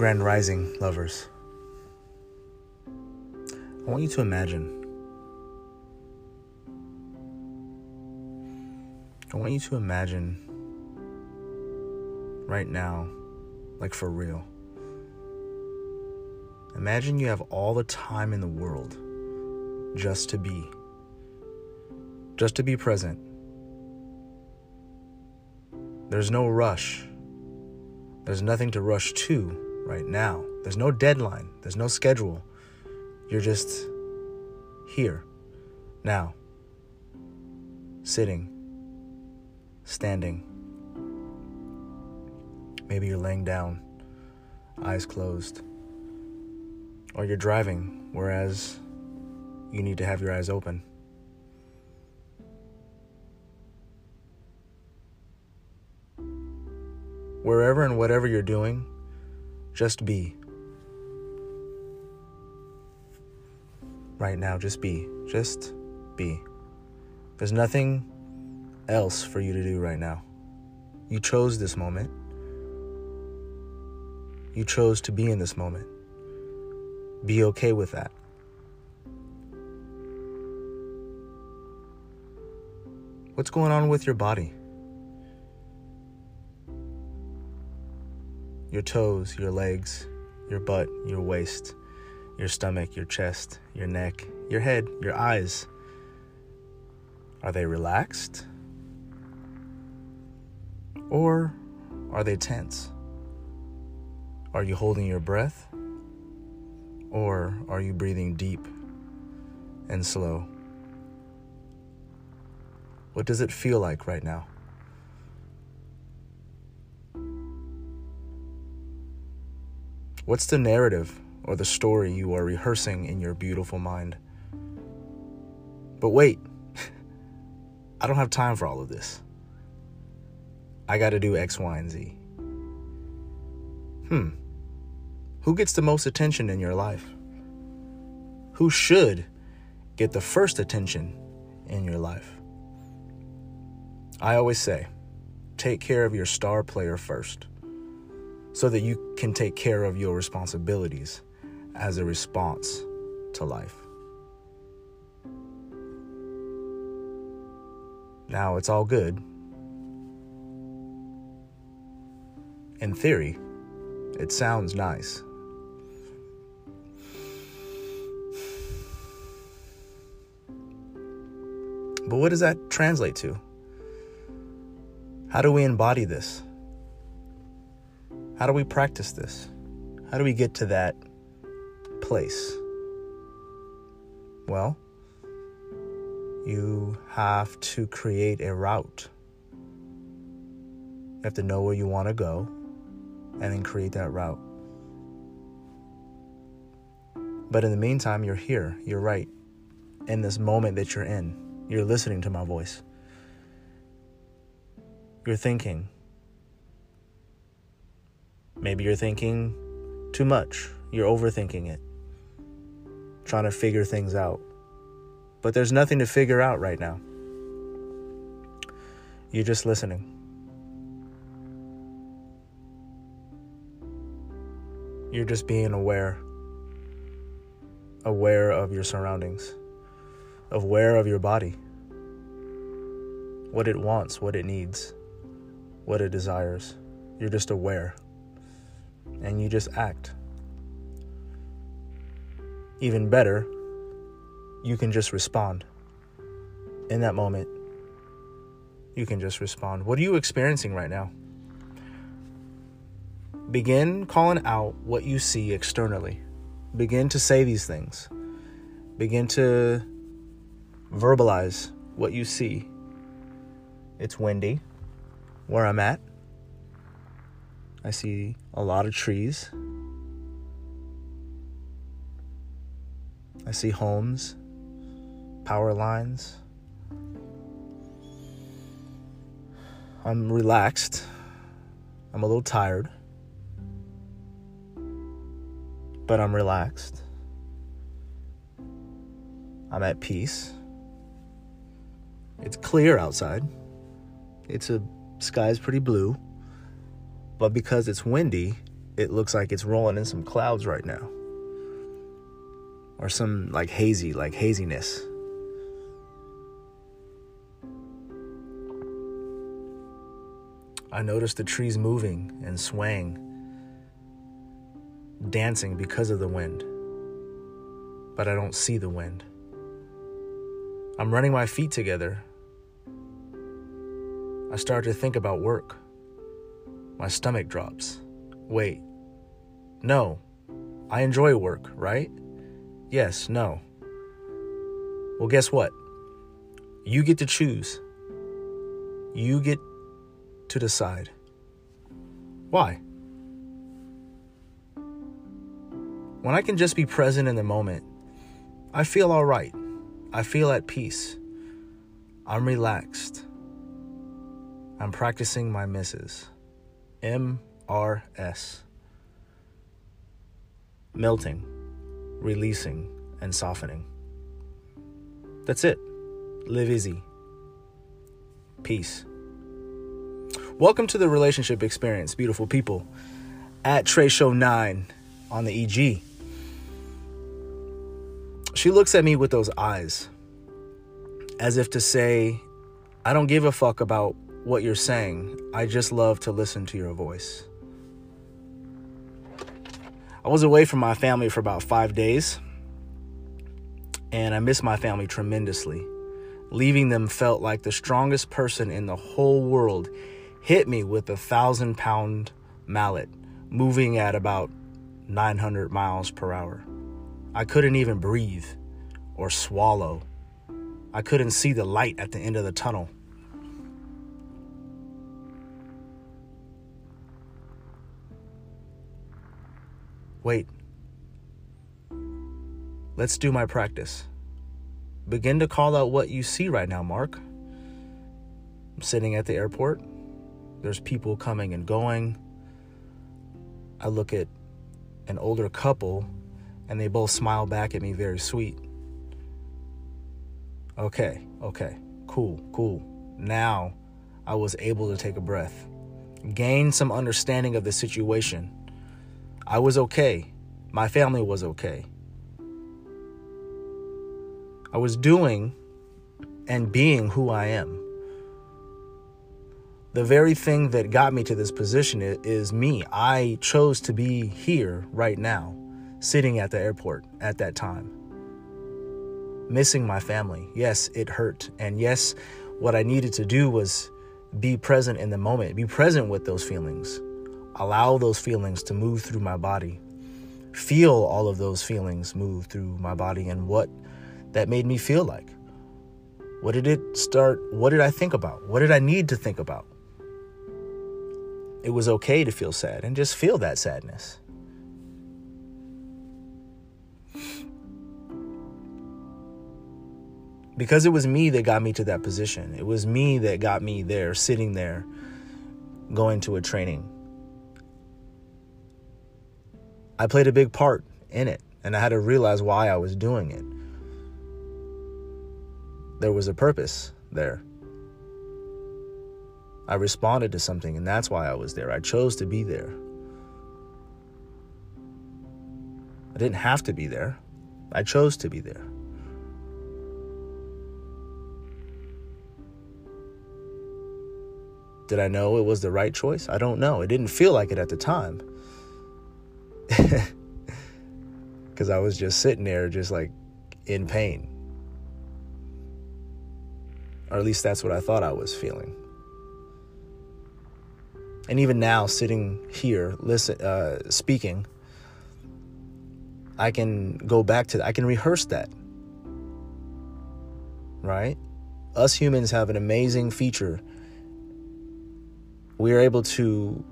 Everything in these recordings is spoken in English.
Grand Rising lovers. I want you to imagine. I want you to imagine right now, like for real. Imagine you have all the time in the world just to be, just to be present. There's no rush. There's nothing to rush to right now. There's no deadline. There's no schedule. You're just here, now, sitting, standing. Maybe you're laying down, eyes closed. Or you're driving, whereas you need to have your eyes open. Wherever and whatever you're doing, just be. Right now, just be. Just be. There's nothing else for you to do right now. You chose this moment. You chose to be in this moment. Be okay with that. What's going on with your body? Your toes, your legs, your butt, your waist, your stomach, your chest, your neck, your head, your eyes. Are they relaxed? Or are they tense? Are you holding your breath? Or are you breathing deep and slow? What does it feel like right now? What's the narrative or the story you are rehearsing in your beautiful mind? But wait, I don't have time for all of this. I got to do X, Y, and Z. Hmm. Who gets the most attention in your life? Who should get the first attention in your life? I always say, take care of your star player first so that you can take care of your responsibilities as a response to life. Now, it's all good. In theory, it sounds nice. But what does that translate to? How do we embody this? How do we practice this? How do we get to that place? Well, you have to create a route. You have to know where you want to go and then create that route. But in the meantime, you're here. You're right. In this moment that you're in, you're listening to my voice. You're thinking. Maybe you're thinking too much. You're overthinking it, trying to figure things out. But there's nothing to figure out right now. You're just listening. You're just being aware. Aware of your surroundings, aware of your body, what it wants, what it needs, what it desires. You're just aware. And you just act. Even better, you can just respond. In that moment, you can just respond. What are you experiencing right now? Begin calling out what you see externally. Begin to say these things. Begin to verbalize what you see. It's windy where I'm at. I see a lot of trees. I see homes, power lines. I'm relaxed. I'm a little tired, but I'm relaxed. I'm at peace. It's clear outside. It's a sky's pretty blue, but because it's windy, it looks like it's rolling in some clouds right now. Or some like hazy, like haziness. I notice the trees moving and swaying, dancing because of the wind. But I don't see the wind. I'm running my feet together. I start to think about work. My stomach drops. Wait. No. I enjoy work, right? Yes, no. Well, guess what? You get to choose. You get to decide. Why? When I can just be present in the moment, I feel all right. I feel at peace. I'm relaxed. I'm practicing my misses. M R S. Melting, releasing, and softening. That's it. Live easy. Peace. Welcome to the relationship experience, beautiful people. At Trey Show 9 on the EG. She looks at me with those eyes, as if to say, I don't give a fuck about what you're saying. I just love to listen to your voice. I was away from my family for about five days, and I miss my family tremendously. Leaving them felt like the strongest person in the whole world hit me with a thousand pound mallet moving at about 900 miles per hour. I couldn't even breathe or swallow. I couldn't see the light at the end of the tunnel. Wait. Let's do my practice. Begin to call out what you see right now, Mark. I'm sitting at the airport. There's people coming and going. I look at an older couple and they both smile back at me very sweet. Okay, okay, cool, cool. Now I was able to take a breath, gain some understanding of the situation. I was okay. My family was okay. I was doing and being who I am the very thing that got me to this position is me. I chose to be here right now, sitting at the airport at that time, missing my family. Yes, it hurt. And yes, what I needed to do was be present in the moment, be present with those feelings, allow those feelings to move through my body, feel all of those feelings move through my body and what that made me feel like. What did it start? What did I think about? What did I need to think about? it was okay to feel sad and just feel that sadness. Because it was me that got me to that position. It was me that got me there, sitting there, going to a training. I played a big part in it, and I had to realize why I was doing it. There was a purpose there. I responded to something, and that's why I was there. I chose to be there. I didn't have to be there, I chose to be there. Did I know it was the right choice? I don't know. It didn't feel like it at the time. Because I was just sitting there, just like in pain. Or at least that's what I thought I was feeling. And even now sitting here listen uh, speaking i can go back to that i can rehearse that. Right? Us humans have an amazing feature. We are able to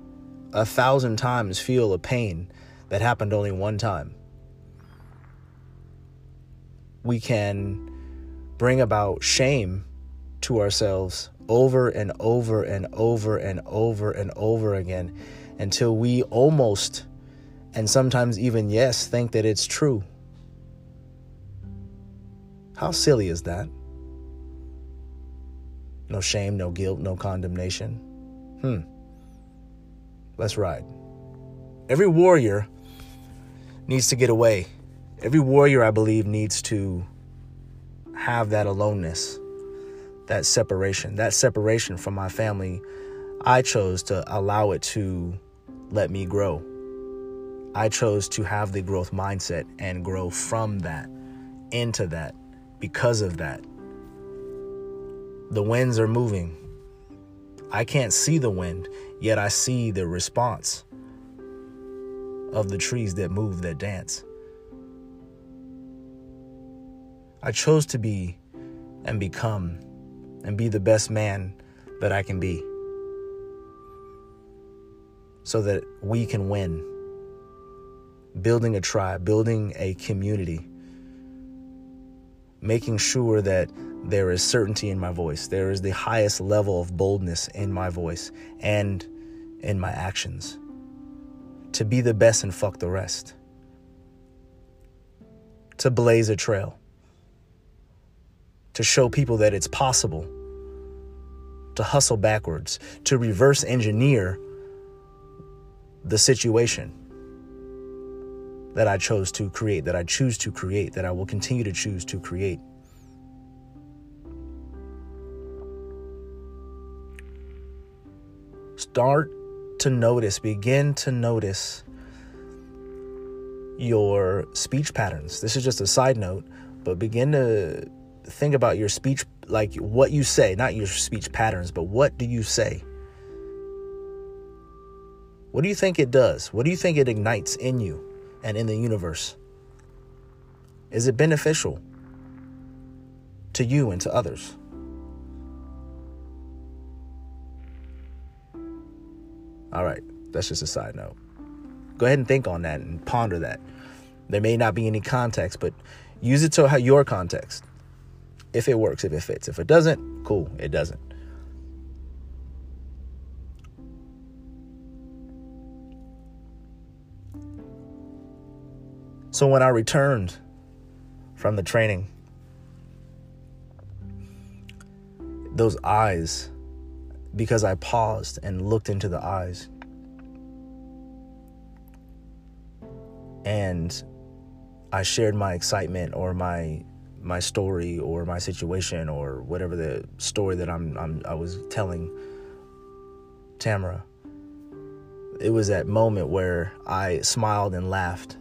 a thousand times feel a pain that happened only one time we can bring about shame to ourselves over and over and over and over and over again until we almost and sometimes even yes think that it's true. How silly is that? No shame, no guilt, no condemnation. Hmm. Let's ride. Every warrior needs to get away. Every warrior, I believe, needs to have that aloneness, that separation, that separation from my family. I chose to allow it to let me grow. I chose to have the growth mindset and grow from that into that because of that. The winds are moving. I can't see the wind, yet I see the response of the trees that move, that dance. I chose to be and become and be the best man that I can be so that we can win. Building a tribe, building a community, making sure that there is certainty in my voice, there is the highest level of boldness in my voice and in my actions. To be the best and fuck the rest. To blaze a trail. To show people that it's possible. To hustle backwards. To reverse engineer the situation that I chose to create, that I choose to create, that I will continue to choose to create. Start to notice, begin to notice your speech patterns. This is just a side note, but begin to think about your speech, like what you say, not your speech patterns, but what do you say? What do you think it does? What do you think it ignites in you and in the universe? Is it beneficial to you and to others? All right, that's just a side note. Go ahead and think on that and ponder that. There may not be any context, but use it to your context. If it works, if it fits. If it doesn't, cool, it doesn't. So when I returned from the training, those eyes because I paused and looked into the eyes. And I shared my excitement or my my story or my situation or whatever the story that I'm, I'm I was telling Tamara. It was that moment where I smiled and laughed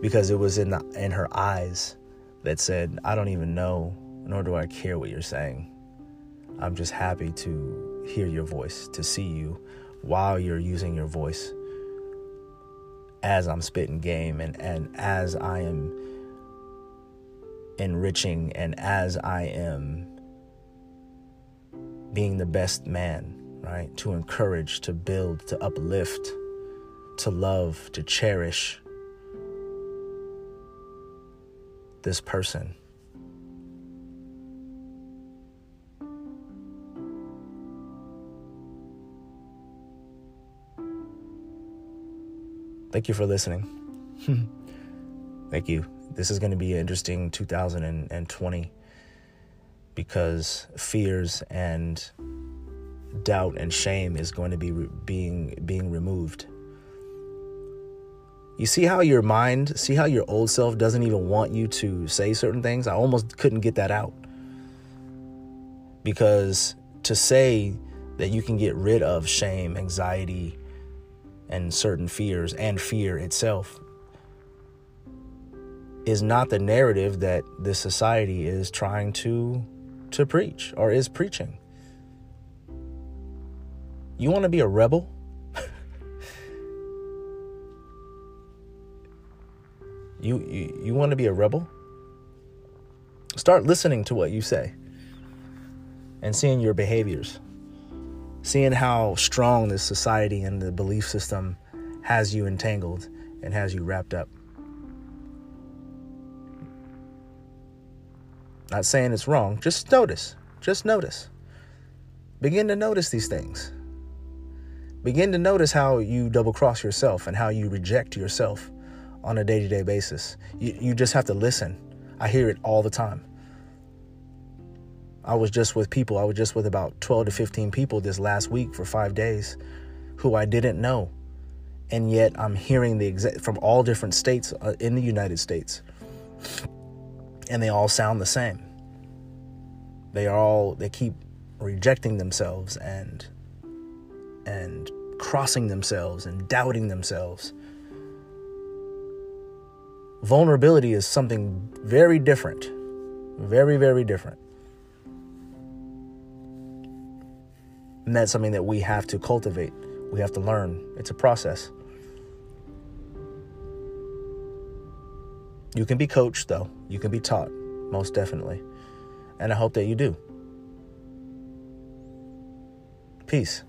because it was in the, in her eyes that said, "I don't even know, nor do I care what you're saying. I'm just happy to hear your voice, to see you while you're using your voice as I'm spitting game and, and as I am enriching and as I am being the best man, right? To encourage, to build, to uplift, to love, to cherish this person. Thank you for listening. Thank you. This is going to be an interesting 2020 because fears and doubt and shame is going to be re- being being removed. You see how your mind, see how your old self doesn't even want you to say certain things? I almost couldn't get that out. Because to say that you can get rid of shame, anxiety, and certain fears and fear itself is not the narrative that this society is trying to to preach or is preaching. You want to be a rebel? you, you you want to be a rebel? Start listening to what you say and seeing your behaviors seeing how strong this society and the belief system has you entangled and has you wrapped up. Not saying it's wrong, just notice. Just notice. Begin to notice these things. Begin to notice how you double cross yourself and how you reject yourself on a day to day basis. You, you just have to listen. I hear it all the time. I was just with people, I was just with about 12 to 15 people this last week for five days who I didn't know. and yet I'm hearing the exact from all different states uh, in the United States, and they all sound the same. They are all they keep rejecting themselves and and crossing themselves and doubting themselves. Vulnerability is something very different. Very, very different. And that's something that we have to cultivate. We have to learn. It's a process. You can be coached, though. You can be taught, most definitely. And I hope that you do. Peace.